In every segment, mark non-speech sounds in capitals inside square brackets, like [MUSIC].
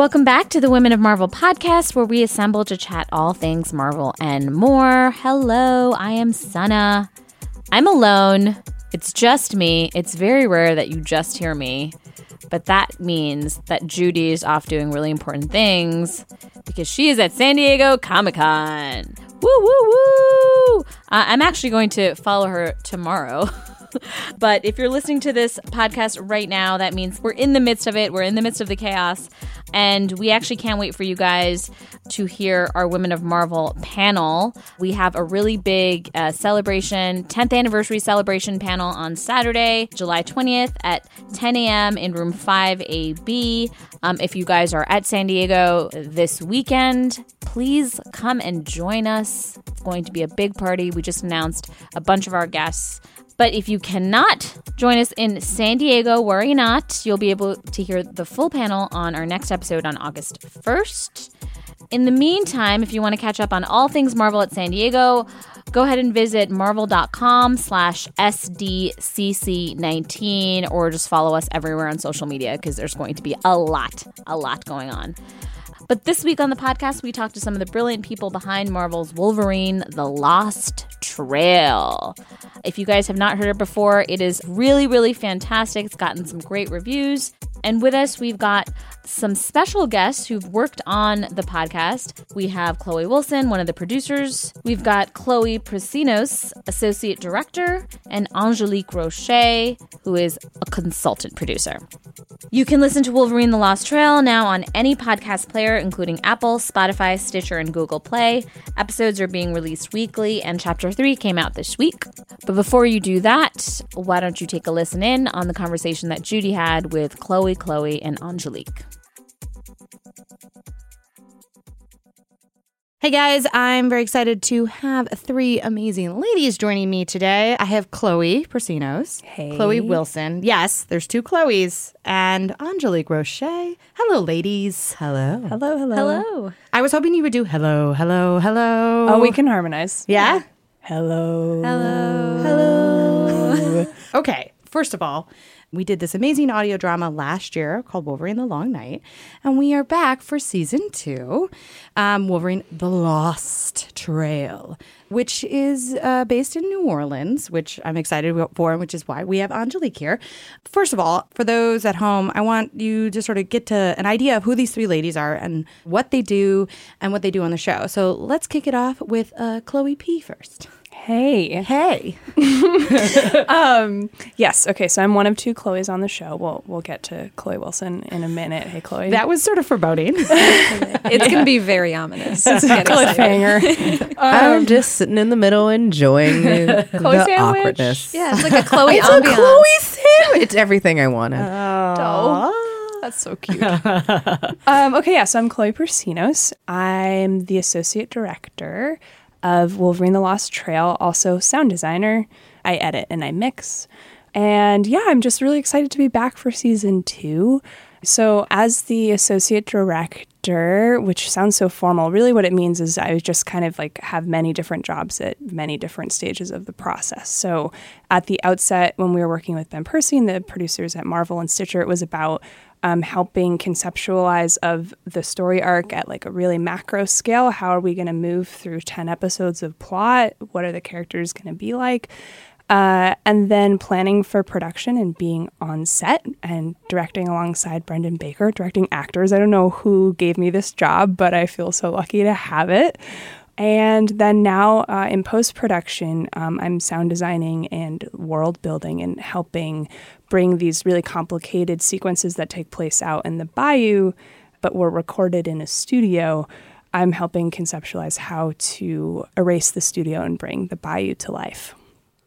Welcome back to the Women of Marvel podcast, where we assemble to chat all things Marvel and more. Hello, I am Sana. I'm alone. It's just me. It's very rare that you just hear me, but that means that Judy is off doing really important things because she is at San Diego Comic Con. Woo, woo, woo! Uh, I'm actually going to follow her tomorrow. [LAUGHS] but if you're listening to this podcast right now, that means we're in the midst of it. We're in the midst of the chaos. And we actually can't wait for you guys to hear our Women of Marvel panel. We have a really big uh, celebration, 10th anniversary celebration panel on Saturday, July 20th at 10 a.m. in room 5AB. Um, if you guys are at San Diego this weekend, please come and join us. It's going to be a big party. We just announced a bunch of our guests. But if you cannot join us in San Diego, worry not. You'll be able to hear the full panel on our next episode on August 1st. In the meantime, if you want to catch up on all things Marvel at San Diego, go ahead and visit marvel.com slash SDCC19 or just follow us everywhere on social media because there's going to be a lot, a lot going on. But this week on the podcast, we talked to some of the brilliant people behind Marvel's Wolverine The Lost Trail. If you guys have not heard it before, it is really, really fantastic. It's gotten some great reviews. And with us, we've got some special guests who've worked on the podcast. We have Chloe Wilson, one of the producers. We've got Chloe Prasinos, associate director, and Angelique Roche, who is a consultant producer. You can listen to Wolverine the Lost Trail now on any podcast player, including Apple, Spotify, Stitcher, and Google Play. Episodes are being released weekly, and chapter three came out this week. But before you do that, why don't you take a listen in on the conversation that Judy had with Chloe, Chloe, and Angelique? Hey guys, I'm very excited to have three amazing ladies joining me today. I have Chloe Prasinos, Hey. Chloe Wilson. Yes, there's two Chloes, and Angelique Roche. Hello, ladies. Hello. Hello, hello. Hello. I was hoping you would do hello, hello, hello. Oh, we can harmonize. Yeah? Hello. Hello. Hello. [LAUGHS] okay, first of all, we did this amazing audio drama last year called Wolverine the Long Night, and we are back for season two, um, Wolverine the Lost Trail, which is uh, based in New Orleans, which I'm excited for, and which is why we have Angelique here. First of all, for those at home, I want you to sort of get to an idea of who these three ladies are and what they do and what they do on the show. So let's kick it off with uh, Chloe P first. Hey. Hey. [LAUGHS] Um. Yes. Okay. So I'm one of two Chloes on the show. We'll we'll get to Chloe Wilson in a minute. Hey, Chloe. That was sort of foreboding. [LAUGHS] It's going to be very ominous. [LAUGHS] It's a cliffhanger. I'm just sitting in the middle enjoing the Chloe sandwich. awkwardness. yeah, it's like a Chloe It's ambiance. a Chloe sandwich. It's everything I wanted. Oh, that's so cute. um, okay, yeah. So I'm Chloe Prasinos. I'm the associate director of Wolverine: The Lost Trail, also sound designer. I edit and I mix. And yeah, I'm just really excited to be back for season two. So, as the associate director, which sounds so formal, really what it means is I just kind of like have many different jobs at many different stages of the process. So, at the outset, when we were working with Ben Percy and the producers at Marvel and Stitcher, it was about um, helping conceptualize of the story arc at like a really macro scale. How are we going to move through 10 episodes of plot? What are the characters going to be like? Uh, and then planning for production and being on set and directing alongside Brendan Baker, directing actors. I don't know who gave me this job, but I feel so lucky to have it. And then now uh, in post production, um, I'm sound designing and world building and helping bring these really complicated sequences that take place out in the bayou, but were recorded in a studio. I'm helping conceptualize how to erase the studio and bring the bayou to life.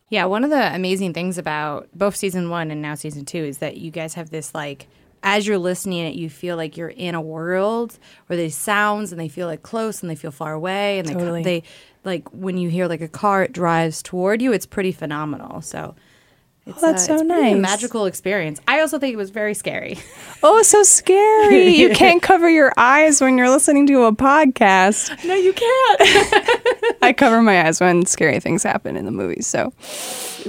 Yeah, one of the amazing things about both season one and now season two is that you guys have this like as you're listening it, you feel like you're in a world where there's sounds and they feel like close and they feel far away and Totally. they, they like when you hear like a car it drives toward you, it's pretty phenomenal. So Oh, that's uh, so it's pretty a nice. magical experience. I also think it was very scary. [LAUGHS] Oh, so scary. you can't [LAUGHS] cover your eyes when you're listening to a podcast. no, you can't. [LAUGHS] I cover my eyes when scary things happen in the movies, so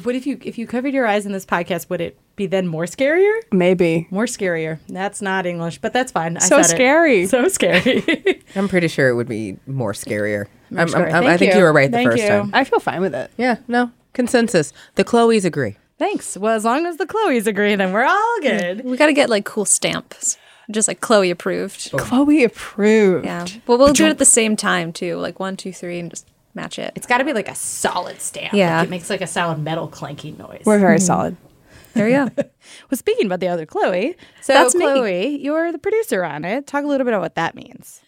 what if you if you covered your eyes in this podcast? Would it be then more scarier? maybe. More scarier. That's not English, but that's fine. I So said it. scary. So scary. I'm pretty sure it would be more scarier. I'm- I'm- I'm- I think you. you. were right the Thank first you. time. I feel fine with it. Yeah, no consensus. The Chloes agree. Thanks. Well, as long as the Chloe's agree, then we're all good. We got to get like cool stamps, just like Chloe approved. Oh. Chloe approved. Yeah. Well, we'll do it at the same time too, like one, two, three, and just match it. It's got to be like a solid stamp. Yeah. Like it makes like a solid metal clanking noise. We're very mm-hmm. solid. There we go. [LAUGHS] Well, speaking about the other Chloe, so That's me. Chloe, you're the producer on it. Talk a little bit about what that means.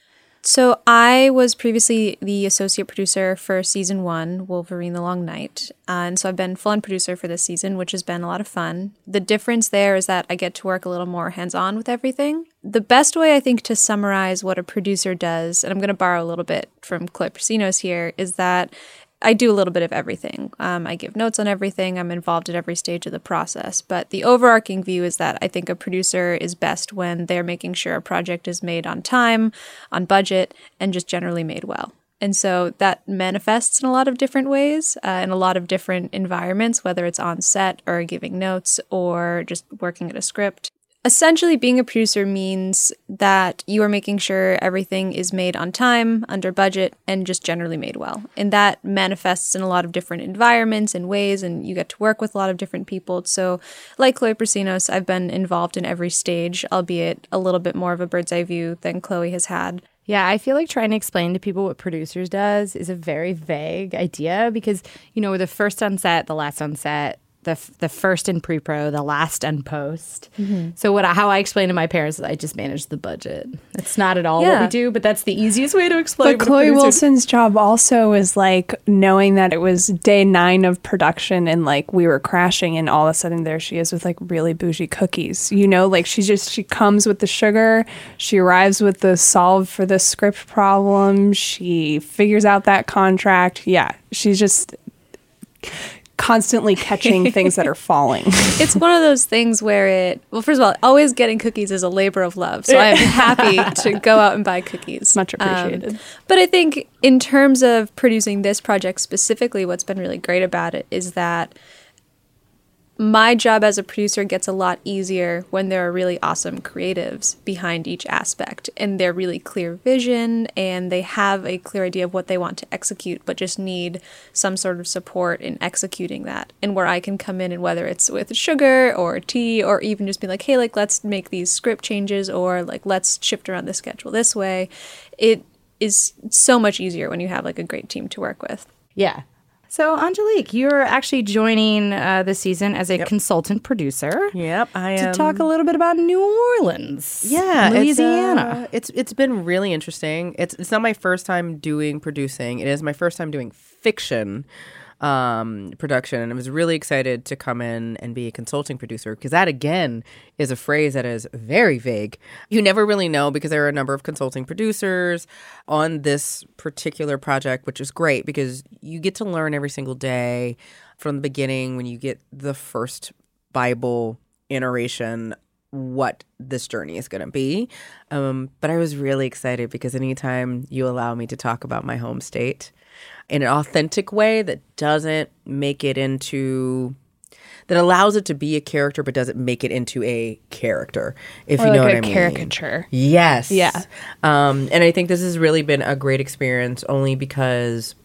So I was previously the associate producer for season one, Wolverine: The Long Night, and so I've been full-on producer for this season, which has been a lot of fun. The difference there is that I get to work a little more hands-on with everything. The best way I think to summarize what a producer does, and I'm going to borrow a little bit from Chloe Prasinos here, is that I do a little bit of everything. Um, I give notes on everything. I'm involved at every stage of the process. But the overarching view is that I think a producer is best when they're making sure a project is made on time, on budget, and just generally made well. And so that manifests in a lot of different ways, uh, in a lot of different environments, whether it's on set or giving notes or just working at a script. Essentially, being a producer means that you are making sure everything is made on time, under budget, and just generally made well. And that manifests in a lot of different environments and ways, and you get to work with a lot of different people. So, like Chloe Prasinos, I've been involved in every stage, albeit a little bit more of a bird's eye view than Chloe has had. Yeah, I feel like trying to explain to people what producers does is a very vague idea because you know we're the first on set, the last on set, the f- the first in pre pro, the last in post. Mm-hmm. So what I, how I explain to my parents is I just manage the budget. It's not at all what we do, but that's the easiest way to explain. But Chloe Wilson's job also is like knowing that it was day nine of production and like we were crashing, and all of a sudden there she is with like really bougie cookies. You know, like she just she comes with the sugar, she arrives with the solve for the script problem, she figures out that contract. Yeah, she's just constantly catching things that are falling. [LAUGHS] it's one of those things where it well first of all always getting cookies is a labor of love so i'm happy [LAUGHS] to go out and buy cookies Much Um, appreciated. but i think in terms of producing this project specifically what's been really great about it is that my job as a producer gets a lot easier when there are really awesome creatives behind each aspect and they're really clear vision and they have a clear idea of what they want to execute but just need some sort of support in executing that and where i can come in and whether it's with sugar or tea or even just be like hey like let's make these script changes or like let's shift around the schedule this way it is so much easier when you have like a great team to work with yeah. So Angelique, you're actually joining uh, this season as a consultant producer. Yep, I am. To talk a little bit about New Orleans, Yeah, Louisiana. It's, uh, it's it's been really interesting. It's it's not my first time doing producing. It is my first time doing fiction um production and I was really excited to come in and be a consulting producer because that again is a phrase that is very vague. You never really know because there are a number of consulting producers on this particular project which is great because you get to learn every single day from the beginning when you get the first Bible iteration what this journey is going to be. Um, but I was really excited because anytime you allow me to talk about my home state in an authentic way that doesn't make it into that allows it to be a character but doesn't make it into a character if Or you know like what I mean. caricature. Yes. Yeah. Um, and I think this has really been a great experience only because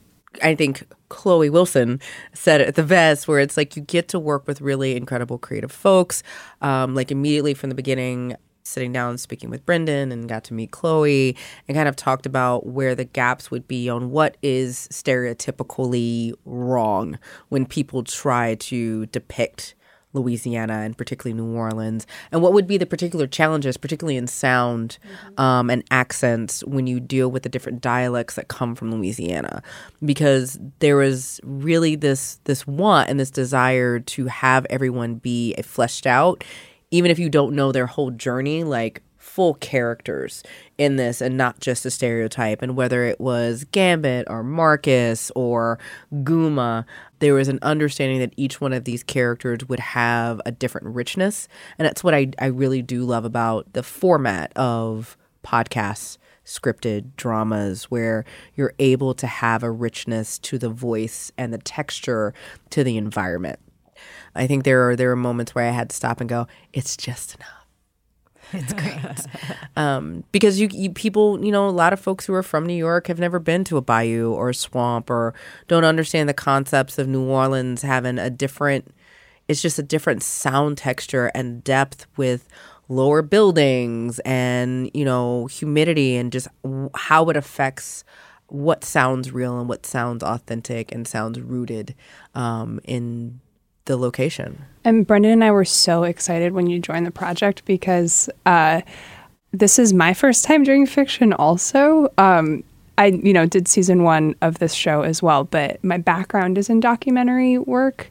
I think Chloe Wilson said at the Vest, where it's like you get to work with really incredible creative folks. Um, like immediately from the beginning, sitting down speaking with Brendan and got to meet Chloe and kind of talked about where the gaps would be on what is stereotypically wrong when people try to depict Louisiana and particularly New Orleans, and what would be the particular challenges, particularly in sound um, and accents, when you deal with the different dialects that come from Louisiana, because there was really this this want and this desire to have everyone be fleshed out, even if you don't know their whole journey, like full characters in this and not just a stereotype. And whether it was Gambit or Marcus or Guma, there was an understanding that each one of these characters would have a different richness. And that's what I, I really do love about the format of podcasts scripted dramas where you're able to have a richness to the voice and the texture to the environment. I think there are there are moments where I had to stop and go, it's just enough. [LAUGHS] It's great. um, because you, you people, you know, a lot of folks who are from New York have never been to a bayou or a swamp or don't understand the concepts of New Orleans having a different it's just a different sound texture and depth with lower buildings and you know humidity and just how it affects what sounds real and what sounds authentic and sounds rooted um, in the location. And Brendan and I were so excited when you joined the project because uh, this is my first time doing fiction. Also, um, I you know did season one of this show as well, but my background is in documentary work.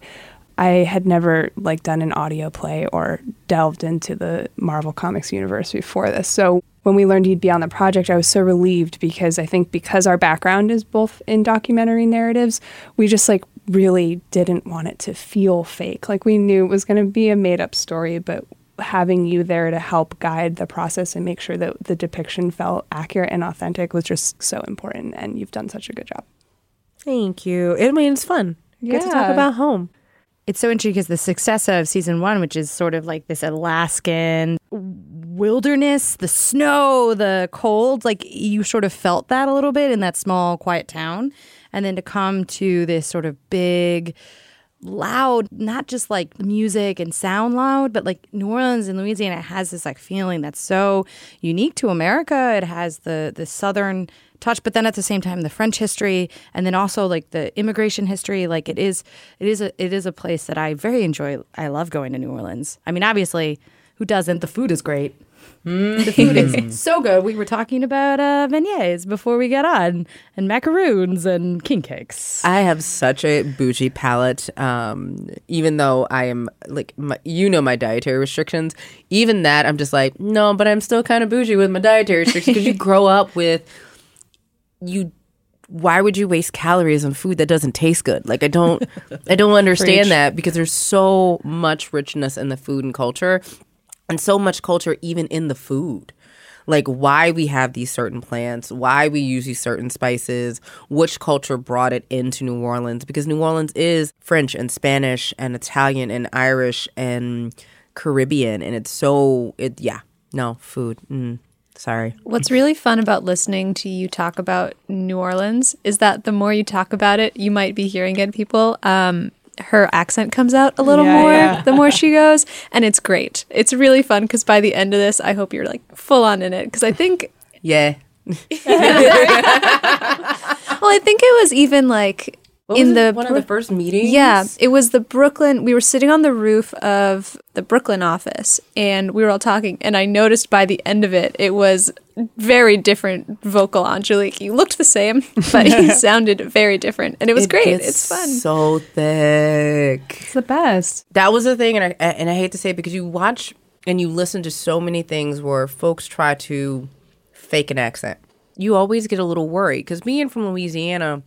I had never like done an audio play or delved into the Marvel Comics universe before this. So when we learned you'd be on the project, I was so relieved because I think because our background is both in documentary narratives, we just like really didn't want it to feel fake. Like we knew it was going to be a made up story, but having you there to help guide the process and make sure that the depiction felt accurate and authentic was just so important. And you've done such a good job. Thank you. I mean, it's fun. Yeah. Get to talk about home it's so interesting because the success of season one, which is sort of like this Alaskan wilderness, the snow, the cold, like you sort of felt that a little bit in that small, quiet town. And then to come to this sort of big, loud, not just like music and sound loud, but like New Orleans and Louisiana has this like feeling that's so unique to America. It has the the southern touch but then at the same time the french history and then also like the immigration history. Like it is it is a it is a place that i very enjoy. I love going to new orleans. I mean obviously who doesn't? The food is great mm. the food is so good. We were talking about uh, beignets before we got on and macaroons and king cakes. I have such a bougie palate um, even though i am like my, you know my dietary restrictions. Even that i'm just like no but i'm still kind of bougie with my dietary restrictions because you [LAUGHS] grow up with you why would you waste calories on food that doesn't taste good? Like I don't I don't [LAUGHS] understand that because there's so much richness in the food and culture and so much culture even in the food. Like why we have these certain plants, why we use these certain spices, which culture brought it into New Orleans because New Orleans is French and Spanish and Italian and Irish and Caribbean and it's so it yeah, no, food. Mm. Sorry. What's really fun about listening to you talk about New Orleans is that the more you talk about it, you might be hearing it, people. Um, her accent comes out a little yeah, more yeah. the more she goes, and it's great. It's really fun because by the end of this, I hope you're like full on in it because I think. Yeah. [LAUGHS] well, I think it was even like what in the one of the first meetings. Yeah, it was the Brooklyn. We were sitting on the roof of the Brooklyn office, and we were all talking. And I noticed by the end of it, it was very different vocal Angelique. You looked the same, [LAUGHS] but he [LAUGHS] sounded very different, and it was it great. It's fun. So thick. It's the best. That was the thing, and I and I hate to say it because you watch and you listen to so many things where folks try to fake an accent. You always get a little worried because being from Louisiana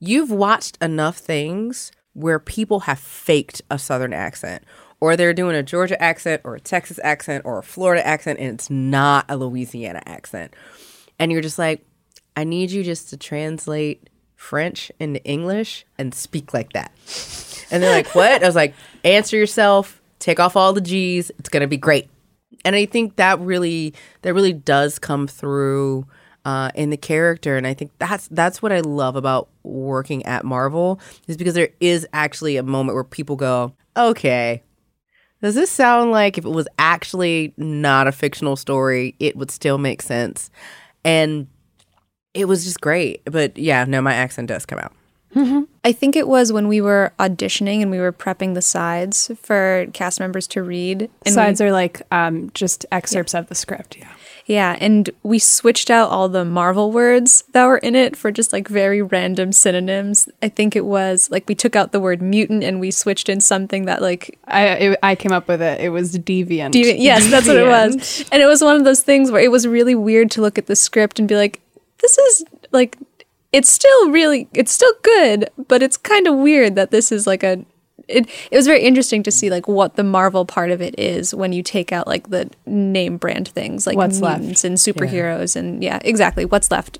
You've watched enough things where people have faked a Southern accent, or they're doing a Georgia accent, or a Texas accent, or a Florida accent, and it's not a Louisiana accent. And you're just like, I need you just to translate French into English and speak like that. And they're like, What? I was like, Answer yourself, take off all the G's, it's to be great. And I think that really, that really does come through uh, in the character, and I think that's that's what I love about working at Marvel is because there is actually a moment where people go, "Okay, does this sound like if it was actually not a fictional story, it would still make sense?" And it was just great. But yeah, no, my accent does come out. I think it was when we were auditioning and we were prepping the sides for cast members to read. And Sides we, are like um, just excerpts of the script. Yeah. yeah, and we switched out all the Marvel words that were in it for just like very random synonyms. I think it was like we took out the word mutant and we switched in something that like I it, I came up with it. It was deviant. Deviant. Yes, that's what it was. And it was one of those things where it was really weird to look at the script and be like, this is like, it's still really, it's still good, but it's kind of weird that this is like a. It, it was very interesting to see like what the Marvel part of it is when you take out like the name brand things like What's left. and superheroes and yeah exactly what's left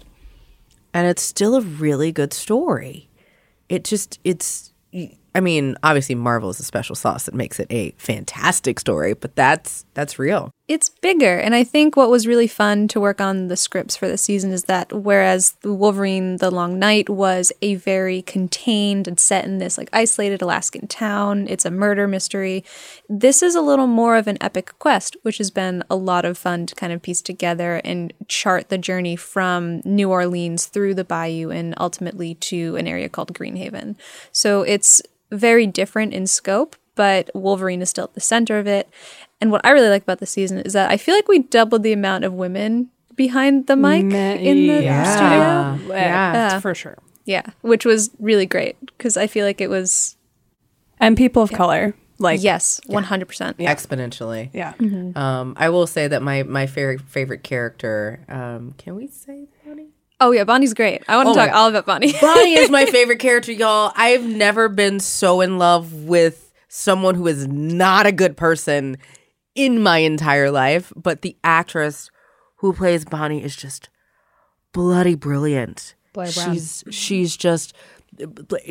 and it's still a really good story. It just it's I mean, obviously Marvel is a special sauce that makes it a fantastic story, but that's that's real. It's bigger. And i think what was really fun to work on the scripts for the season is that whereas wolverine the long night was a very contained and set in this like isolated alaskan town it's a murder mystery this is a little more of an epic quest which has been a lot of fun to kind of piece together and chart the journey from new orleans through the bayou and ultimately to an area called greenhaven so it's very different in scope but Wolverine is still at the center of it. And what I really like about the season is that I feel like we doubled the amount of women behind the mic Me- in the Yeah. studio. Yeah, Yeah. for sure. Yeah, which was really great because I feel like it was And people of color, like yes, one hundred percent. Exponentially. yeah. Um, I will say that my my favorite favorite character. Um, can we say Bonnie? Oh yeah, Bonnie's great. I want to Oh talk all about Bonnie. Bonnie is my [LAUGHS] favorite character, y'all. I've never been so in love with someone who is not a good person in my entire life, but the actress who plays Bonnie is just bloody brilliant. She's she's just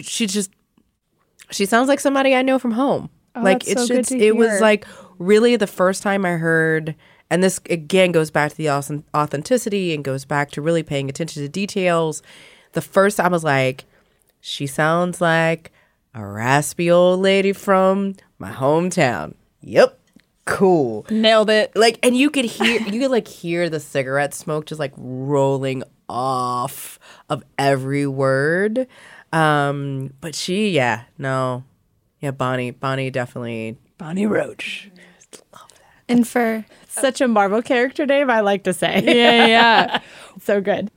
she's just she sounds like somebody I know from home. Oh, like that's it's so good just to it was like really the first time I heard and this again goes back to the auth- authenticity and goes back to really paying attention to details. The first time I was like, she sounds like a raspy old lady from my hometown. Yep. Cool. Nailed it. Like and you could hear you could like hear the cigarette smoke just like rolling off of every word. Um but she yeah, no. Yeah, Bonnie Bonnie definitely Bonnie Roach. Love that. And for Such a Marvel character name, I like to say. Yeah, yeah. [LAUGHS] so good.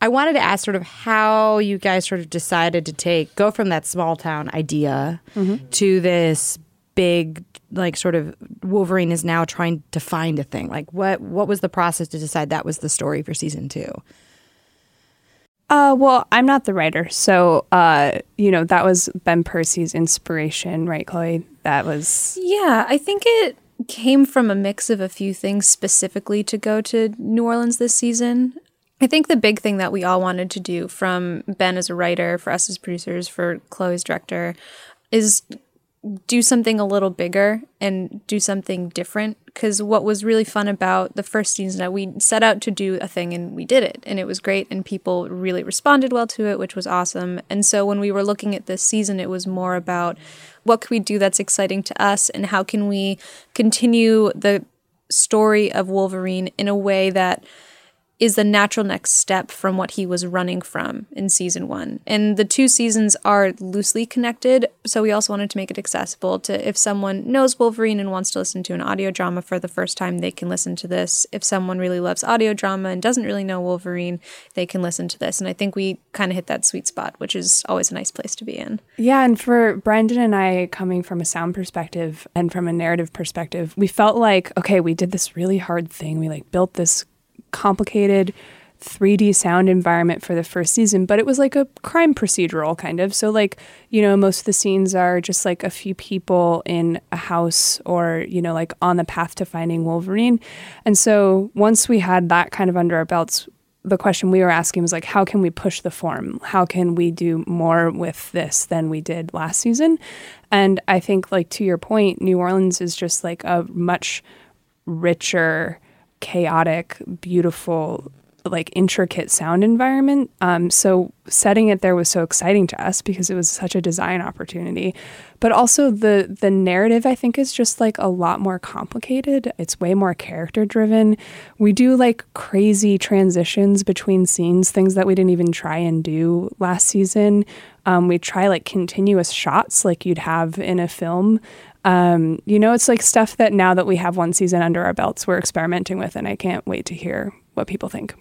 I wanted to ask sort of how you guys sort of decided to take go from that small town idea to this big like sort of Wolverine is now trying to find a thing. Like what what was the process to decide that was the story for season 2? Uh, well, I'm not the writer, so uh, you know that was Ben Percy's inspiration, right, Chloe? That was Yeah, I think it came from a mix of a few things specifically to go to New Orleans this season. I think the big thing that we all wanted to do from Ben as a writer, for us as producers, for Chloe's director, is do something a little bigger and do something different. Because what was really fun about the first season that we set out to do a thing and we did it, and it was great, and people really responded well to it, which was awesome. And so when we were looking at this season, it was more about what can we do that's exciting to us, and how can we continue the story of Wolverine in a way that is the natural next step from what he was running from in season one. And the two seasons are loosely connected, so we also wanted to make it accessible to if someone knows Wolverine and wants to listen to an audio drama for the first time, they can listen to this. If someone really loves audio drama and doesn't really know Wolverine, they can listen to this. And I think we kind of hit that sweet spot, which is always a nice place to be in. yeah. And for Brendan and I, coming from a sound perspective and from a narrative perspective, we felt like okay, we did this really hard thing. We like built this complicated 3D sound environment for the first season, but it was like a crime procedural kind of. So, like, you know, most of the scenes are just like a few people in a house or, you know, like on the path to finding Wolverine. And so, once we had that kind of under our belts, the question we were asking was like, how can we push the form? How can we do more with this than we did last season? And I think, like, to your point, New Orleans is just like a much richer, chaotic, beautiful like intricate sound environment. Um, so setting it there was so exciting to us because it was such a design opportunity. But also the the narrative I think is just like a lot more complicated. It's way more character driven. We do like crazy transitions between scenes, things that we didn't even try and do last season. Um, we try like continuous shots like you'd have in a film. Um, you know, it's like stuff that now that we have one season under our belts, we're experimenting with, and I can't wait to hear what people think.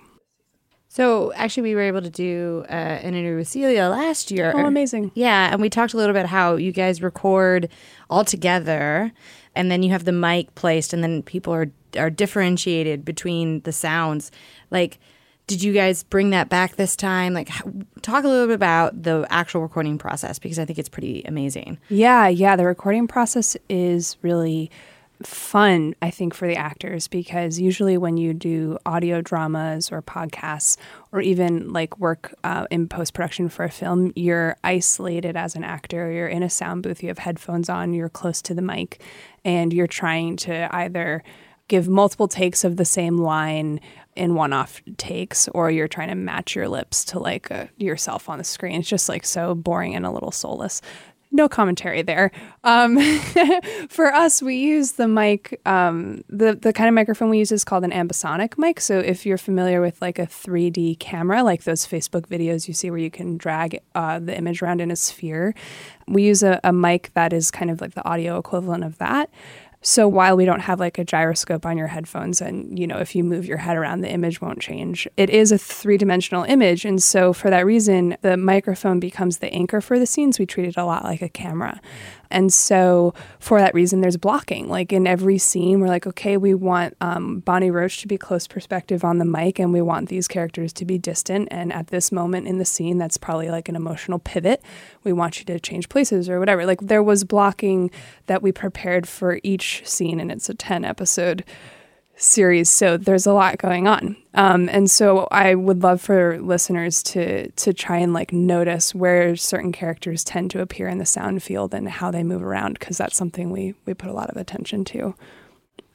So actually, we were able to do uh, an interview with Celia last year. Oh, amazing! Yeah, and we talked a little bit how you guys record all together, and then you have the mic placed, and then people are are differentiated between the sounds. Like, did you guys bring that back this time? Like, talk a little bit about the actual recording process because I think it's pretty amazing. Yeah, yeah. The recording process is really fun, I think, for the actors because usually when you do audio dramas or podcasts or even like work uh, in post production for a film, you're isolated as an actor. You're in a sound booth, you have headphones on, you're close to the mic, and you're trying to either give multiple takes of the same line in one off takes or you're trying to match your lips to like a, yourself on the screen. It's just like so boring and a little soulless no commentary there. Um, [LAUGHS] for us, we use the mic. Um, the the kind of microphone we use is called an ambisonic mic. So if you're familiar with like a 3D camera, like those Facebook videos you see where you can drag uh, the image around in a sphere, we use a, a mic that is kind of like the audio equivalent of that. So while we don't have like a gyroscope on your headphones and you know if you move your head around the image won't change. It is a three-dimensional image and so for that reason the microphone becomes the anchor for the scenes. We treat it a lot like a camera. And so, for that reason, there's blocking. Like in every scene, we're like, okay, we want um, Bonnie Roach to be close perspective on the mic, and we want these characters to be distant. And at this moment in the scene, that's probably like an emotional pivot. We want you to change places or whatever. Like there was blocking that we prepared for each scene, and it's a 10 episode series, so there's a lot going on. Um, and so I would love for listeners to to try and like notice where certain characters tend to appear in the sound field and how they move around because that's something we we put a lot of attention to.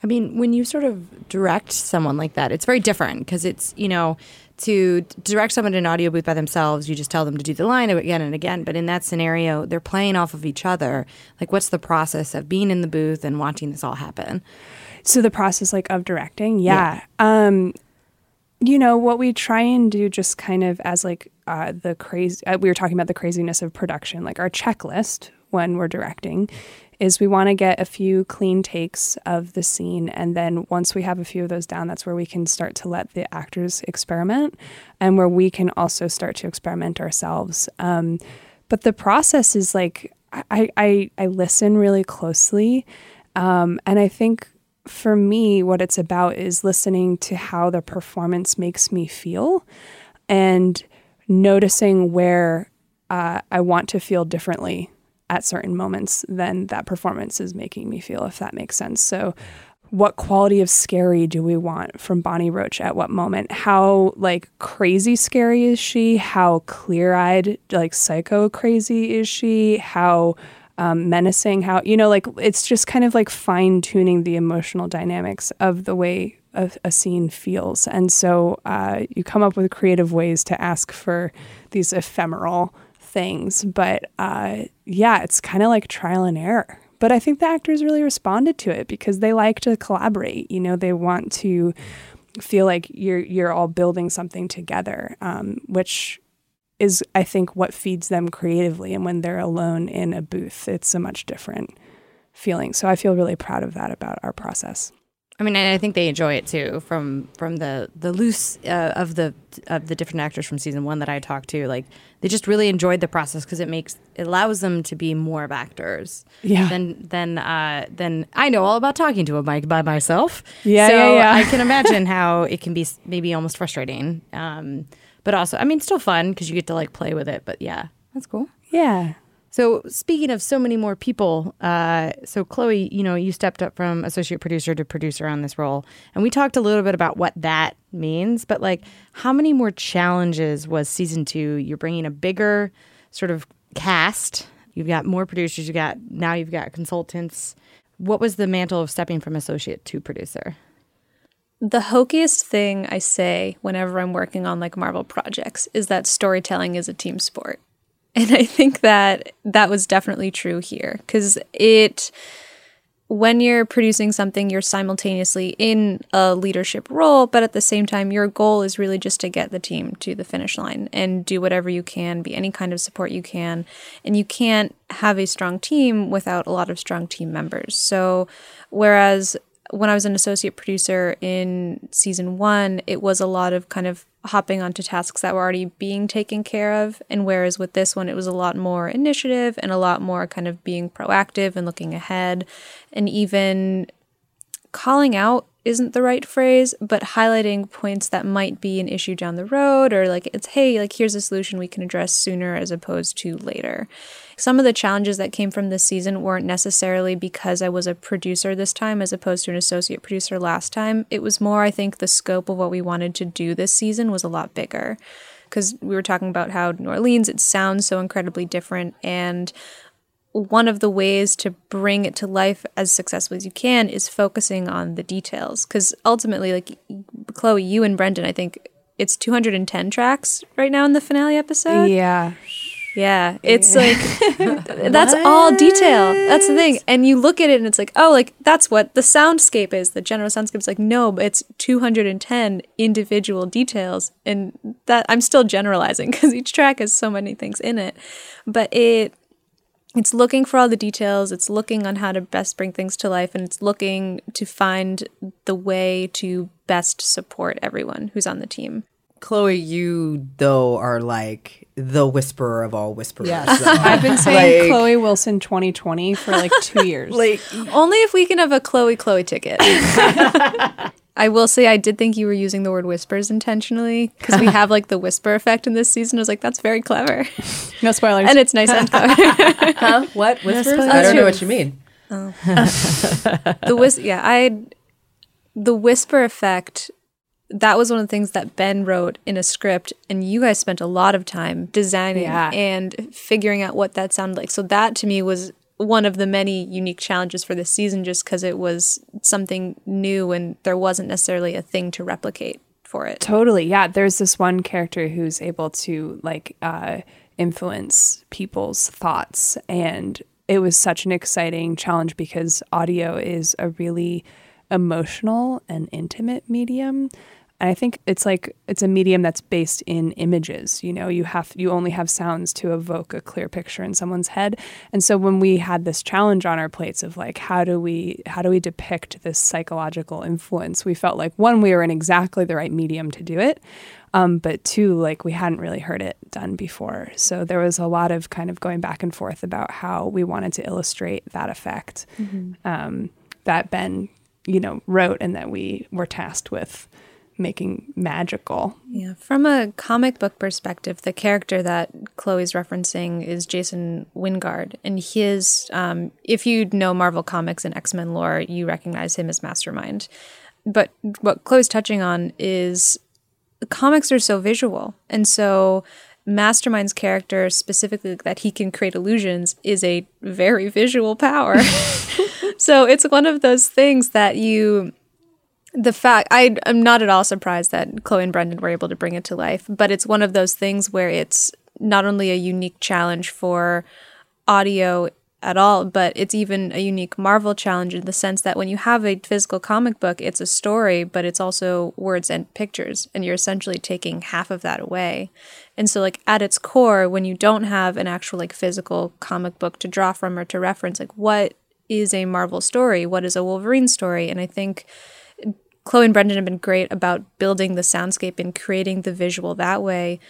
I mean, when you sort of direct someone like that, it's very different because it's, you know, to direct someone in an audio booth by themselves, you just tell them to do the line again and again. But in that scenario, they're playing off of each other. Like, what's the process of being in the booth and watching this all happen? So the process like of directing, yeah. yeah. Um, you know what we try and do, just kind of as like uh, the crazy. Uh, we were talking about the craziness of production, like our checklist when we're directing is we want to get a few clean takes of the scene and then once we have a few of those down that's where we can start to let the actors experiment and where we can also start to experiment ourselves um, but the process is like i i, I listen really closely um, and i think for me, what it's about is listening to how the performance makes me feel and noticing where uh, I want to feel differently at certain moments than that performance is making me feel, if that makes sense. So, what quality of scary do we want from Bonnie Roach at what moment? How like crazy scary is she? How clear eyed, like psycho crazy is she? How um, menacing, how, you know, like it's just kind of like fine tuning the emotional dynamics of the way a, a scene feels. And so uh, you come up with creative ways to ask for these ephemeral things. But uh, yeah, it's kind of like trial and error. But I think the actors really responded to it because they like to collaborate. You know, they want to feel like you're you're all building something together, um, which is I think what feeds them creatively. And when they're alone in a booth, it's a much different feeling. So I feel really proud of that about our process. I mean, I think they enjoy it too. From from the the loose uh, of the of the different actors from season one that I talked to, like they just really enjoyed the process because it makes it allows them to be more of actors. Yeah. Than than uh, than I know all about talking to a mic by myself. Yeah, so yeah, yeah. I can imagine how it can be maybe almost frustrating. Um, but also, I mean, still fun because you get to like play with it. But yeah, that's cool. Yeah. So speaking of so many more people, uh, so Chloe, you know, you stepped up from associate producer to producer on this role, and we talked a little bit about what that means. But like, how many more challenges was season two? You're bringing a bigger sort of cast. You've got more producers. You got now you've got consultants. What was the mantle of stepping from associate to producer? The hokiest thing I say whenever I'm working on like Marvel projects is that storytelling is a team sport. [LAUGHS] And I think that that was definitely true here because it, when you're producing something, you're simultaneously in a leadership role, but at the same time, your goal is really just to get the team to the finish line and do whatever you can, be any kind of support you can. And you can't have a strong team without a lot of strong team members. So, whereas when I was an associate producer in season one, it was a lot of kind of hopping onto tasks that were already being taken care of. And whereas with this one, it was a lot more initiative and a lot more kind of being proactive and looking ahead and even calling out isn't the right phrase, but highlighting points that might be an issue down the road or like it's, hey, like here's a solution we can address sooner as opposed to later. Some of the challenges that came from this season weren't necessarily because I was a producer this time as opposed to an associate producer last time. It was more, I think, the scope of what we wanted to do this season was a lot bigger. Because we were talking about how New Orleans, it sounds so incredibly different. And one of the ways to bring it to life as successfully as you can is focusing on the details. Because ultimately, like Chloe, you and Brendan, I think it's 210 tracks right now in the finale episode. Yeah. Yeah, it's like [LAUGHS] that's all detail. That's the thing. And you look at it and it's like, oh, like that's what the soundscape is. The general soundscape is like, no, but it's 210 individual details. And that I'm still generalizing [LAUGHS] because each track has so many things in it. But it it's looking for all the details, it's looking on how to best bring things to life, and it's looking to find the way to best support everyone who's on the team. Chloe, you though are like the whisperer of all whisperers. Yes. [LAUGHS] though. I've been saying Like- Chloe Wilson 2020 for like two years. [LAUGHS] like Only if we can have a Chloe Chloe ticket. [LAUGHS] I will say I did think you were using the word whispers intentionally because we have like the whisper effect in this season. I was like, that's very clever. no spoilers. And it's nice and clever. [LAUGHS] huh? What whispers? I don't know what you oh. mean. [LAUGHS] the whis yeah, I the whisper effect that was one of the things that Ben wrote in a script and you guys spent a lot of time designing Yeah. and figuring out what that sounded like. So that to me was one of the many unique challenges for this season just because it was something new and there wasn't necessarily a thing to replicate for it. Totally. Yeah. There's this one character who's able to like uh, influence people's thoughts. And it was such an exciting challenge because audio is a really emotional and intimate medium. And I think it's like it's a medium that's based in images. You know, you have you only have sounds to evoke a clear picture in someone's head. And so when we had this challenge on our plates of like how do we how do we depict this psychological influence, we felt like one we were in exactly the right medium to do it. Um, but two, like we hadn't really heard it done before. So there was a lot of kind of going back and forth about how we wanted to illustrate that effect um, that Ben, you know, wrote and that we were tasked with making magical. Yeah, from a comic book perspective, the character that Chloe's referencing is Jason Wyngarde, and his, um, if you know Marvel Comics and X Men lore, you recognize him as Mastermind. But what Chloe's touching on is comics are so visual, and so Mastermind's character, specifically that he can create illusions, is a very visual power. [LAUGHS] so it's one of those things that you the fact I am not at all surprised that Chloe and Brendan were able to bring it to life, but it's one of those things where it's not only a unique challenge for audio at all, but it's even a unique Marvel challenge in the sense that when you have a physical comic book, it's a story, but it's also words and pictures, and you're essentially taking half of that away. And so, like at its core, when you don't have an actual like physical comic book to draw from or to reference, like what is a Marvel story? What is a Wolverine story? And I think Chloe and Brendan have been great about building the soundscape and creating the visual that way.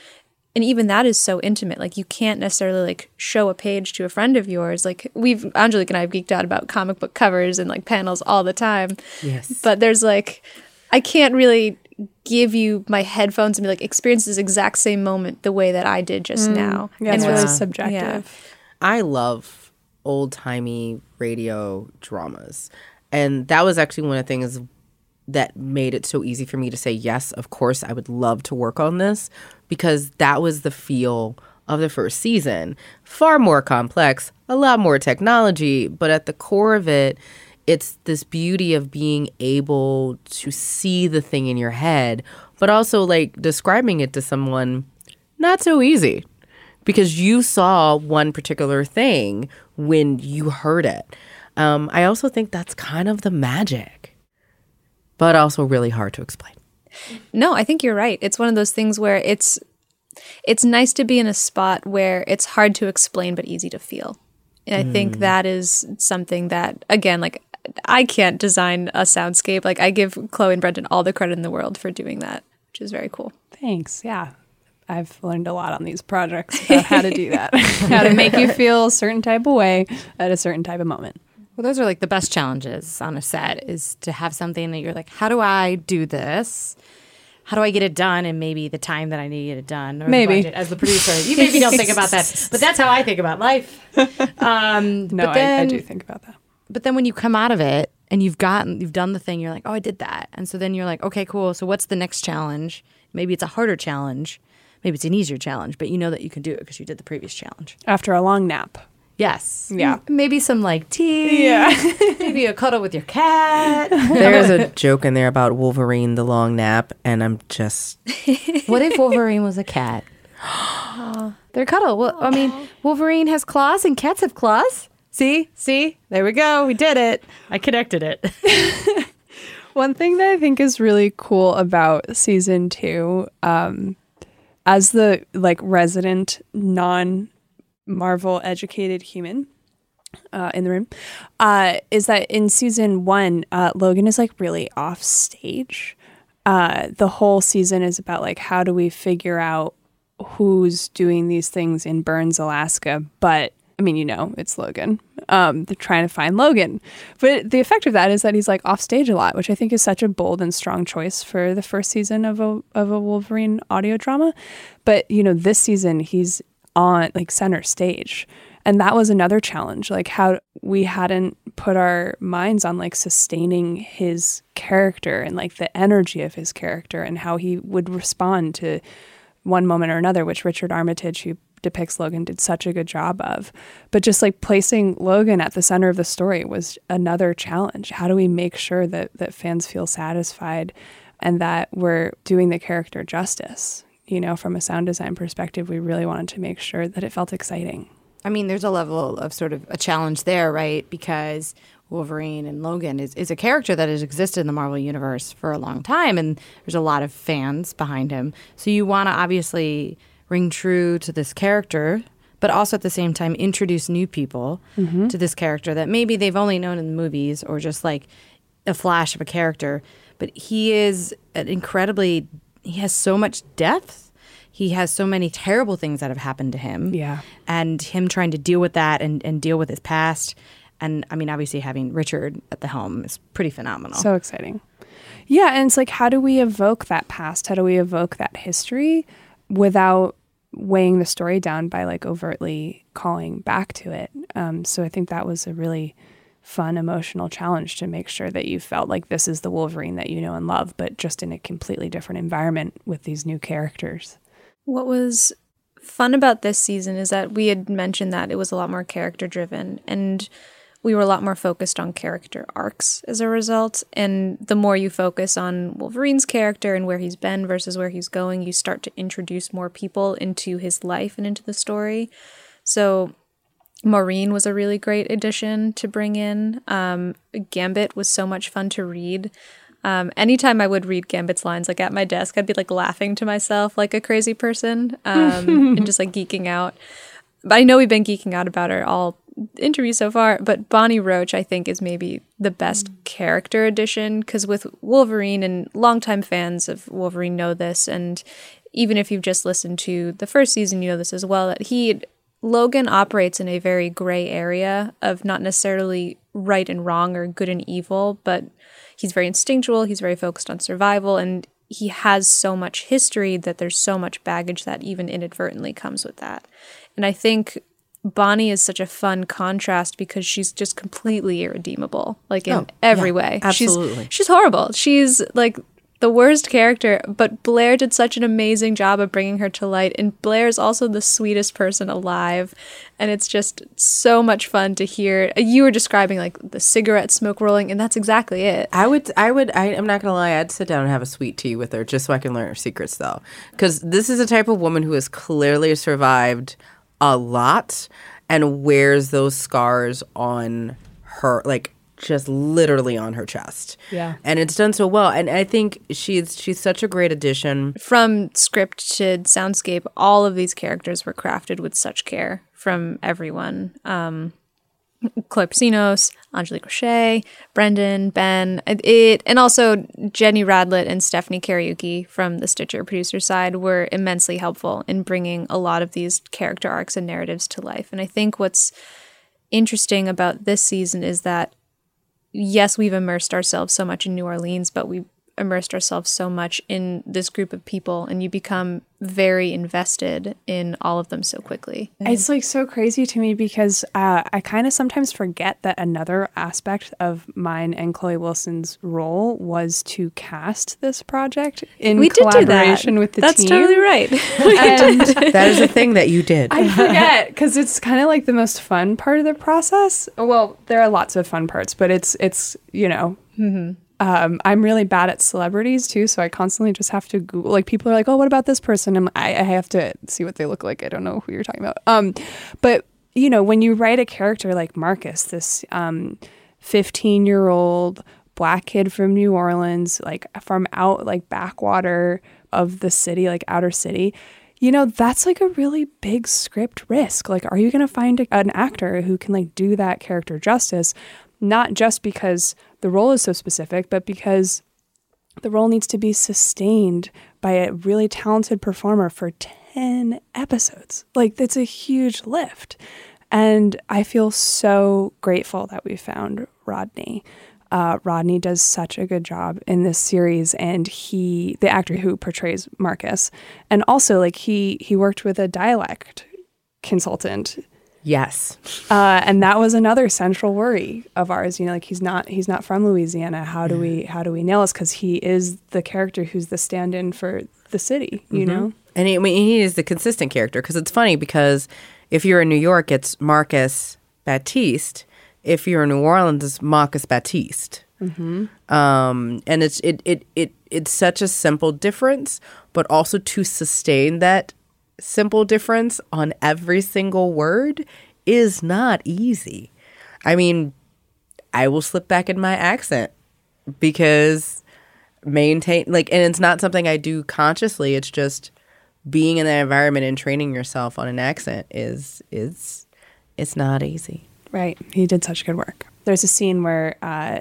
And even that is so intimate. Like you can't necessarily like show a page to a friend of yours. Like we've Angelique and I have geeked out about comic book covers and like panels all the time. Yes. But there's like I can't really give you my headphones and be like experience this exact same moment the way that I did just mm, now. Yeah, it's And really it's- subjective. I love old timey radio dramas. And that was actually one of the things that made it so easy for me to say, yes, of course, I would love to work on this because that was the feel of the first season. Far more complex, a lot more technology, but at the core of it, it's this beauty of being able to see the thing in your head, but also like describing it to someone not so easy because you saw one particular thing when you heard it. Um, I also think that's kind of the magic, but also really hard to explain. No, I think you're right. It's one of those things where it's it's nice to be in a spot where it's hard to explain but easy to feel. And I think mm. that is something that again, like I can't design a soundscape. Like I give Chloe and Brendan all the credit in the world for doing that, which is very cool. Thanks. Yeah. I've learned a lot on these projects about how to do that, [LAUGHS] how to make you [LAUGHS] feel a certain type of way at a certain type of moment. Well, those are like the best challenges on a set is to have something that you're like, how do I do this? How do I get it done And maybe the time that I need to get it done? Or the Maybe. budget as the producer, you maybe don't think about that, but that's how I think about life. [LAUGHS] Um, No, but then, I, I do think about that. but then when you come out of it and you've gotten you've done the thing you're like oh i did that and so then you're like okay cool so what's the next challenge maybe it's a harder challenge maybe it's an easier challenge but you know that you can do it because you did the previous challenge After a long nap. Yes. Yeah. M- maybe some like tea. Yeah. [LAUGHS] maybe a cuddle with your cat. [LAUGHS] There's a joke in there about Wolverine, the long nap, and I'm just [LAUGHS] what if wolverine was a cat? [GASPS] They're cuddle. Well i mean wolverine has claws and cats have claws? See? See? There we go. We did it. I connected it. One thing that I think is really cool about season two, um, as the like resident non Marvel educated human uh, in the room, uh, is that in season one, uh, Logan is like really off stage. Uh, the whole season is about like how do we figure out who's doing these things in Burns, Alaska, but I mean, you know, it's Logan. Um, they're trying to find Logan. But the effect of that is that he's like off stage a lot, which I think is such a bold and strong choice for the first season of a of a Wolverine audio drama. But, you know, this season he's on like center stage. And that was another challenge, like how we hadn't put our minds on like sustaining his character and like the energy of his character and how he would respond to one moment or another, which Richard Armitage, who depicts Logan, did such a good job of. But just like placing Logan at the center of the story was another challenge. How do we make sure that that fans feel satisfied and that we're doing the character justice? You know, from a sound design perspective, we really wanted to make sure that it felt exciting. I mean, there's a level of sort of a challenge there, right? Because Wolverine and Logan is, is a character that has existed in the Marvel Universe for a long time, and there's a lot of fans behind him. So you want to obviously ring true to this character, but also at the same time introduce new people mm-hmm. to this character that maybe they've only known in the movies or just like a flash of a character. But he is an incredibly, he has so much depth. He has so many terrible things that have happened to him Yeah. and him trying to deal with that and, and deal with his past. And I mean, obviously, having Richard at the helm is pretty phenomenal. So exciting. Yeah, and it's like how do we evoke that past? How do we evoke that history without weighing the story down by like overtly calling back to it? Um, so I think that was a really fun emotional challenge to make sure that you felt like this is the Wolverine that you know and love, but just in a completely different environment with these new characters. What was fun about this season is that we had mentioned that it was a lot more character driven and we were a lot more focused on character arcs as a result. And the more you focus on Wolverine's character and where he's been versus where he's going, you start to introduce more people into his life and into the story. So Maureen was a really great addition to bring in. Um, Gambit was so much fun to read. Um, anytime I would read Gambit's lines, like at my desk, I'd be like laughing to myself like a crazy person um, [LAUGHS] and just like geeking out. But I know we've been geeking out about her all interview so far, but Bonnie Roach, I think, is maybe the best character addition because with Wolverine and longtime fans of Wolverine know this, and even if you've just listened to the first season, you know this as well that he Logan operates in a very gray area of not necessarily right and wrong or good and evil, but he's very instinctual, he's very focused on survival, and he has so much history that there's so much baggage that even inadvertently comes with that. And I think Bonnie is such a fun contrast because she's just completely irredeemable, like in Oh, every yeah, way. absolutely. She's she's horrible. She's like the worst character, but Blair did such an amazing job of bringing her to light. And Blair is also the sweetest person alive. And it's just so much fun to hear. You were describing like the cigarette smoke rolling, and that's exactly it. I would, I would, I, am not gonna lie. I'd sit down and have a sweet tea with her just so I can learn her secrets, though, because this is a type of woman who has clearly survived a lot and wears those scars on her, like just literally on her chest. Yeah. and it's done so well. And I think she's she's such a great addition. From script to soundscape, all of these characters were crafted with such care from everyone. Um, Chloe Prasinos, Angelique Roche, Brendan, Ben, it, and also Jenny Radlett and Stephanie Kariuki from the Stitcher producer side were immensely helpful in bringing a lot of these character arcs and narratives to life. And I think what's interesting about this season is that yes, we've immersed ourselves so much in New Orleans, but we immersed ourselves so much in this group of people and you become very invested in all of them so quickly. It's like so crazy to me because uh, I kind of sometimes forget that another aspect of mine and Chloe Wilson's role was to cast this project in we did do that. collaboration with the That's team. totally right. [LAUGHS] [LAUGHS] And That is a thing that you did. I [LAUGHS] forget because it's kind of like the most fun part of the process. Well, there are lots of fun parts, but it's it's you know. Um, I'm really bad at celebrities too, so I constantly just have to Google. Like people are like, "Oh, what about this person?" And I, I have to see what they look like. I don't know who you're talking about. Um, but you know, when you write a character like Marcus, this um, 15 year old black kid from New Orleans, like from out like backwater of the city, like outer city, you know, that's like a really big script risk. Like, are you going to find a, an actor who can like do that character justice? Not just because the role is so specific, but because the role needs to be sustained by a really talented performer for 10 episodes. Like, that's a huge lift. And I feel so grateful that we found Rodney. Uh, Rodney does such a good job in this series, and he, the actor who portrays Marcus, and also like he he worked with a dialect consultant yes. uh, and that was another central worry of ours. You know, like he's not he's not from Louisiana. How do we how do we nail this? Because he is the character who's the stand-in for the city. You know, And he, I mean, he is the consistent character because it's funny because if you're in New York, it's Marcus Baptiste. If you're in New Orleans, it's Marcus Baptiste. Um, and it's it, it it it's such a simple difference, but also to sustain that simple difference on every single word is not easy. I mean, I will slip back in my accent because maintain like and it's not something I do consciously. It's just being in that environment and training yourself on an accent is is it's not easy. right? He did such good work. There's a scene where uh,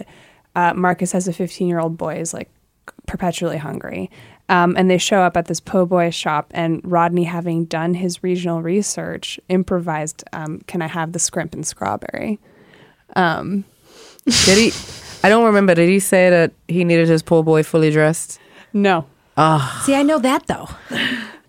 uh, Marcus has a 15 year old boy is like perpetually hungry. Um, and they show up at this po' boy shop, and Rodney, having done his regional research, improvised, um, "Can I have the scrimp and strawberry?" Did he I don't remember, did he say that he needed his po' boy fully dressed? No, See, I know that though.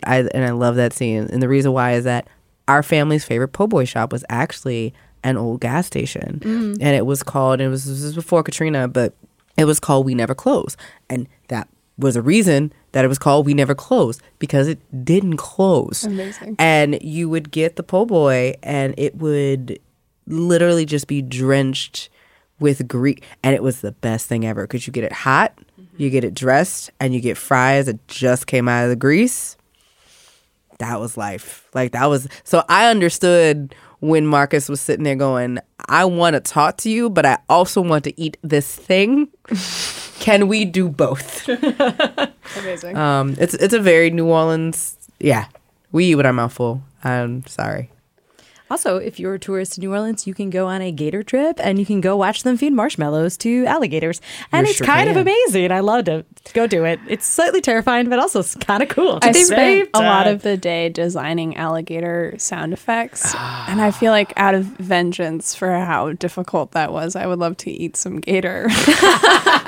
I and I love that scene. And the reason why is that our family's favorite po' boy shop was actually an old gas station, and it was called. It was this was before Katrina, but it was called We Never Close, and that was a reason that it was called We Never Close because it didn't close. Amazing. And you would get the po' boy, and it would literally just be drenched with Greek, and it was the best thing ever because you get it hot, mm-hmm. you get it dressed, and you get fries that just came out of the grease that was life. Like that was so I understood when Marcus was sitting there going, I want to talk to you, but I also want to eat this thing. [LAUGHS] Can we do both? [LAUGHS] amazing. Um, it's it's a very New Orleans. Yeah, we eat with our mouth full. I'm sorry. Also, if you're a tourist in New Orleans, you can go on a gator trip and you can go watch them feed marshmallows to alligators. And You it's sure kind of amazing. I love to go do it. It's slightly terrifying, but also kind of cool. I the spent same a lot of the day designing alligator sound effects, ah. and I feel like out of vengeance for how difficult that was, I would love to eat some gator. [LAUGHS]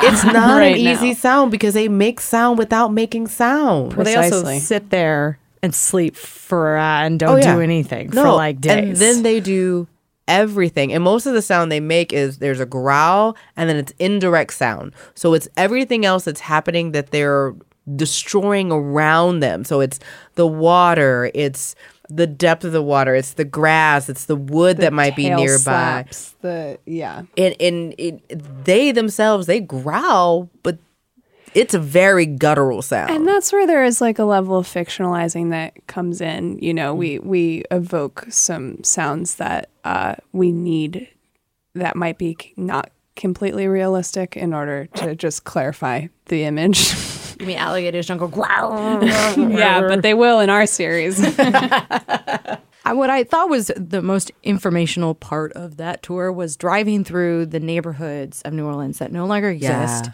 It's not Right an easy now. sound because they make sound without making sound. Well, they also sit there and sleep for uh, and don't Oh, yeah. do anything No, for like days. And then they do everything. And most of the sound they make is there's a growl and then it's indirect sound. So it's everything else that's happening that they're destroying around them. So it's the water, it's the depth of the water, it's the grass, it's the wood that might be nearby. slaps, the yeah. And and it, they themselves they growl, but it's a very guttural sound. And that's where there is like a level of fictionalizing that comes in. You know, we we evoke some sounds that uh, we need that might be not completely realistic in order to just clarify the image. [LAUGHS] You mean alligators don't go [LAUGHS] growl? yeah, but they will in our series. [LAUGHS] I- what I thought was the most informational part of that tour was driving through the neighborhoods of New Orleans that no longer exist, Yeah.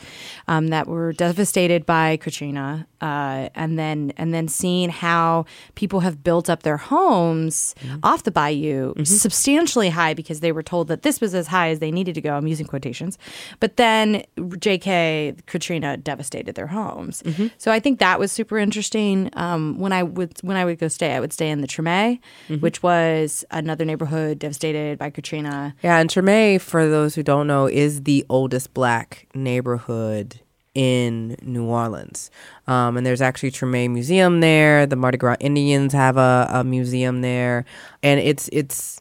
um, that were devastated by Katrina, uh, and then and then seeing how people have built up their homes off the bayou substantially high because they were told that this was as high as they needed to go. I'm using quotations, but then J.K. Katrina devastated their homes. So I think that was super interesting. Um, when I would when I would go stay, I would stay in the Treme, which was another neighborhood devastated by Katrina. Yeah, and Treme, for those who don't know, is the oldest black neighborhood in New Orleans. Um, and there's actually Treme Museum there. The Mardi Gras Indians have a, a museum there, and it's it's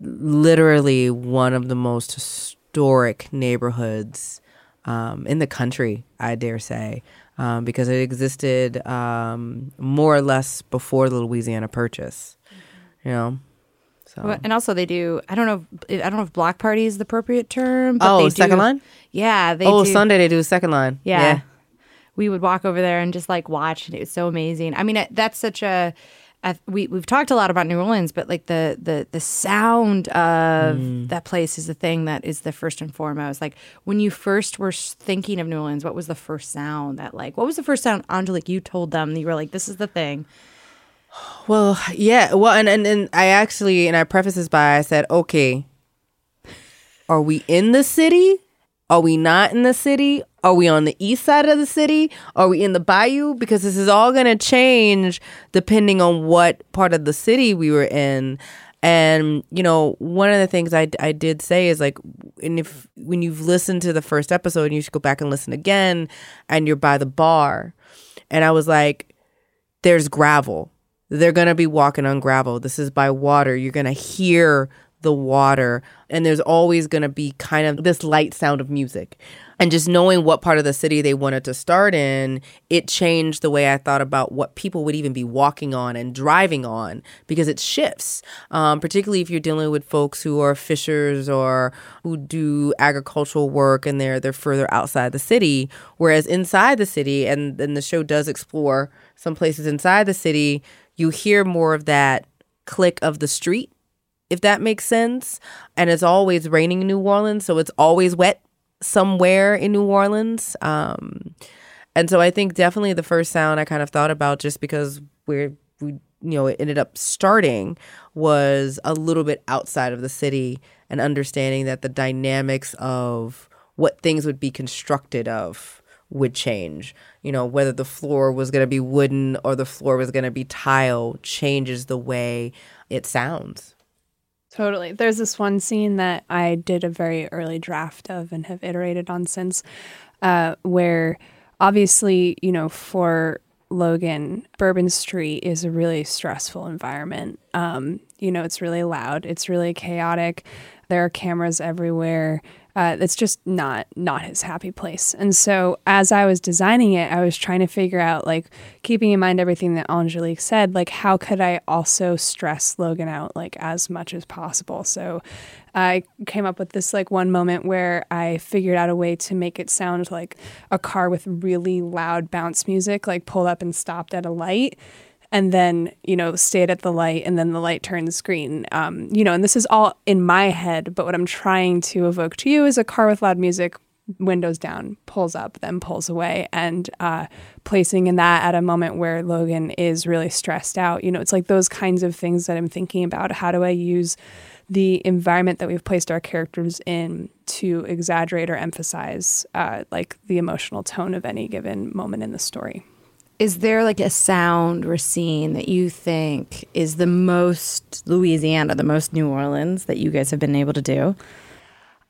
literally one of the most historic neighborhoods um, in the country. I dare say. Um, because it existed um, more or less before the Louisiana Purchase, you know. So Well, And also they do. I don't know. If, I don't know if block party is the appropriate term. But Oh, second do- line? Yeah. They oh, do, Sunday they do a second line. Yeah. We would walk over there and just like watch, and it was so amazing. I mean, it- that's such a. a we we've talked a lot about New Orleans, but like the the the sound of Mm. that place is the thing that is the first and foremost. Like when you first were thinking of New Orleans, what was the first sound that like? What was the first sound, Angelique? You told them you were like, "This is the thing." Well, yeah. Well, and, and and I actually and I preface this by I said, okay, are we in the city? Are we not in the city? Are we on the east side of the city? Are we in the bayou? Because this is all going to change depending on what part of the city we were in. And you know, one of the things I, I did say is like, and if when you've listened to the first episode, you should go back and listen again. And you're by the bar, and I was like, there's gravel. They're going to be walking on gravel. This is by water. You're going to hear the water. And there's always going to be kind of this light sound of music. And just knowing what part of the city they wanted to start in, it changed the way I thought about what people would even be walking on and driving on because it shifts. Um, particularly if you're dealing with folks who are fishers or who do agricultural work and they're they're further outside the city. Whereas inside the city, and then the show does explore some places inside the city, you hear more of that click of the street if that makes sense. And it's always raining in New Orleans, so it's always wet somewhere in New Orleans. Um, and so I think definitely the first sound I kind of thought about just because we're we you know it ended up starting was a little bit outside of the city and understanding that the dynamics of what things would be constructed of would change. You know, whether the floor was going to be wooden or the floor was going to be tile changes the way it sounds. Totally. There's this one scene that I did a very early draft of and have iterated on since, uh, where obviously, you know, for Logan, Bourbon Street is a really stressful environment. Um, you know, it's really loud, it's really chaotic. There are cameras everywhere. Uh, just not not his happy place. And so, as I was designing it, I was trying to figure out, like, keeping in mind everything that Angelique said, like, how could I also stress Logan out like as much as possible? So, I came up with this like one moment where I figured out a way to make it sound like a car with really loud bounce music, like pulled up and stopped at a light and then you know stayed at the light and then the light turns green um, you know and this is all in my head but what i'm trying to evoke to you is a car with loud music windows down pulls up then pulls away and uh, placing in that at a moment where logan is really stressed out. You know it's like those kinds of things that i'm thinking about. How do i use the environment that we've placed our characters in to exaggerate or emphasize uh, like the emotional tone of any given moment in the story is there like a sound or scene that you think is the most Louisiana, the most New Orleans that you guys have been able to do?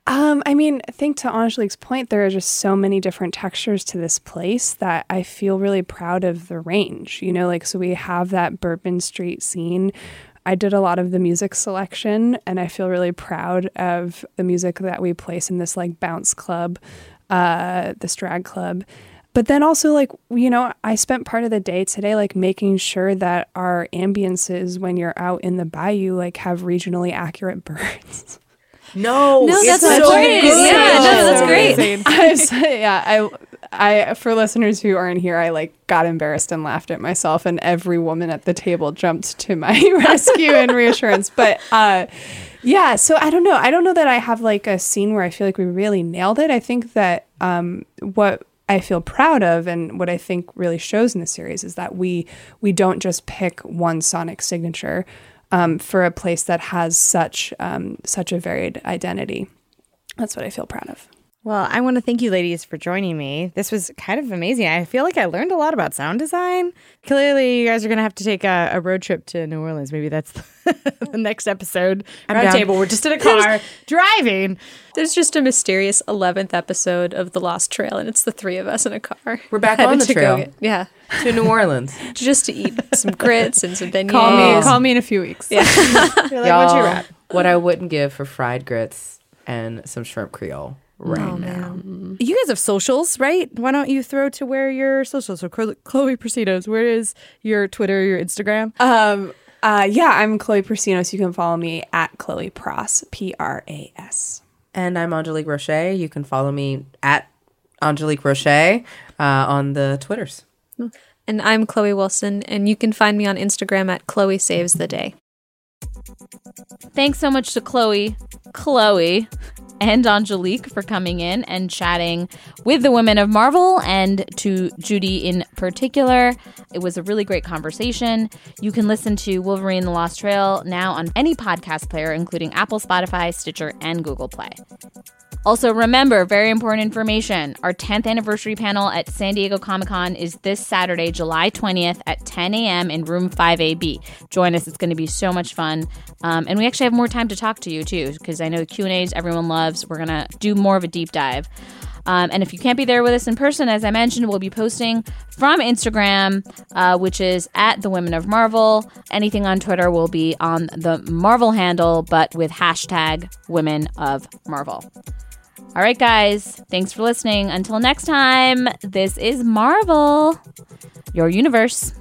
Um, I mean, I think to Angelique's point, there are just so many different textures to this place that I feel really proud of the range. You know, like, so we have that Bourbon Street scene. I did a lot of the music selection, and I feel really proud of the music that we place in this like bounce club, uh, this drag club. But then also, like, you know, I spent part of the day today, like, making sure that our ambiances when you're out in the bayou, like, have regionally accurate [LAUGHS] birds. No, No, it's that's so great. good. Yeah, no, that's great. I was- [LAUGHS] yeah, I, I, for listeners who aren't here, I like got embarrassed and laughed at myself, and every woman at the table jumped to my [LAUGHS] rescue and reassurance. But, uh, yeah, so I don't know. I don't know that I have like a scene where I feel like we really nailed it. I think that um, what I feel proud of and what I think really shows in the series is that we we don't just pick one sonic signature um, for a place that has such um, such a varied identity. That's what I feel proud of. Well, I want to thank you ladies for joining me. This was kind of amazing. I feel like I learned a lot about sound design. Clearly, you guys are going to have to take a, a road trip to New Orleans. Maybe that's the, [LAUGHS] the next episode. Round down. table. We're just in a [LAUGHS] car driving. There's just a mysterious 11th episode of The Lost Trail, and it's the three of us in a car. [LAUGHS] We're back on the to go trail. get- yeah. to New Orleans. Just to eat some grits and some beignets. Call me, call me in a few weeks. Yeah. You're like, once you Y'all, wrap. what I wouldn't give for fried grits and some shrimp creole right now. You guys have socials, right? Why don't you throw to where your socials? So, Chloe Chloe Prasinos, where is your Twitter, your Instagram? Um, uh, yeah, I'm Chloe Prasinos. You can follow me at Chloe Pras, P R A S. And I'm Angelique Roche. You can follow me at Angelique Roche uh, on the Twitters. And I'm Chloe Wilson, and you can find me on Instagram at Chloe Saves the Day. Thanks so much to Chloe, Chloe, and Angelique for coming in and chatting with the women of Marvel and to Judy in particular. It was a really great conversation. You can listen to Wolverine the Lost Trail now on any podcast player, including Apple, Spotify, Stitcher, and Google Play. Also, remember very important information our 10th anniversary panel at San Diego Comic Con is this Saturday, July 20th at 10 a.m. in room 5AB. Join us, it's going to be so much fun. Um, and we actually have more time to talk to you too, because I know the Q&As everyone loves. We're going to do more of a deep dive. Um, and if you can't be there with us in person, as I mentioned, we'll be posting from Instagram, uh, which is at the Women of Marvel. Anything on Twitter will be on the Marvel handle, but with hashtag Women of Marvel. All right, guys, thanks for listening. Until next time, this is Marvel, your universe.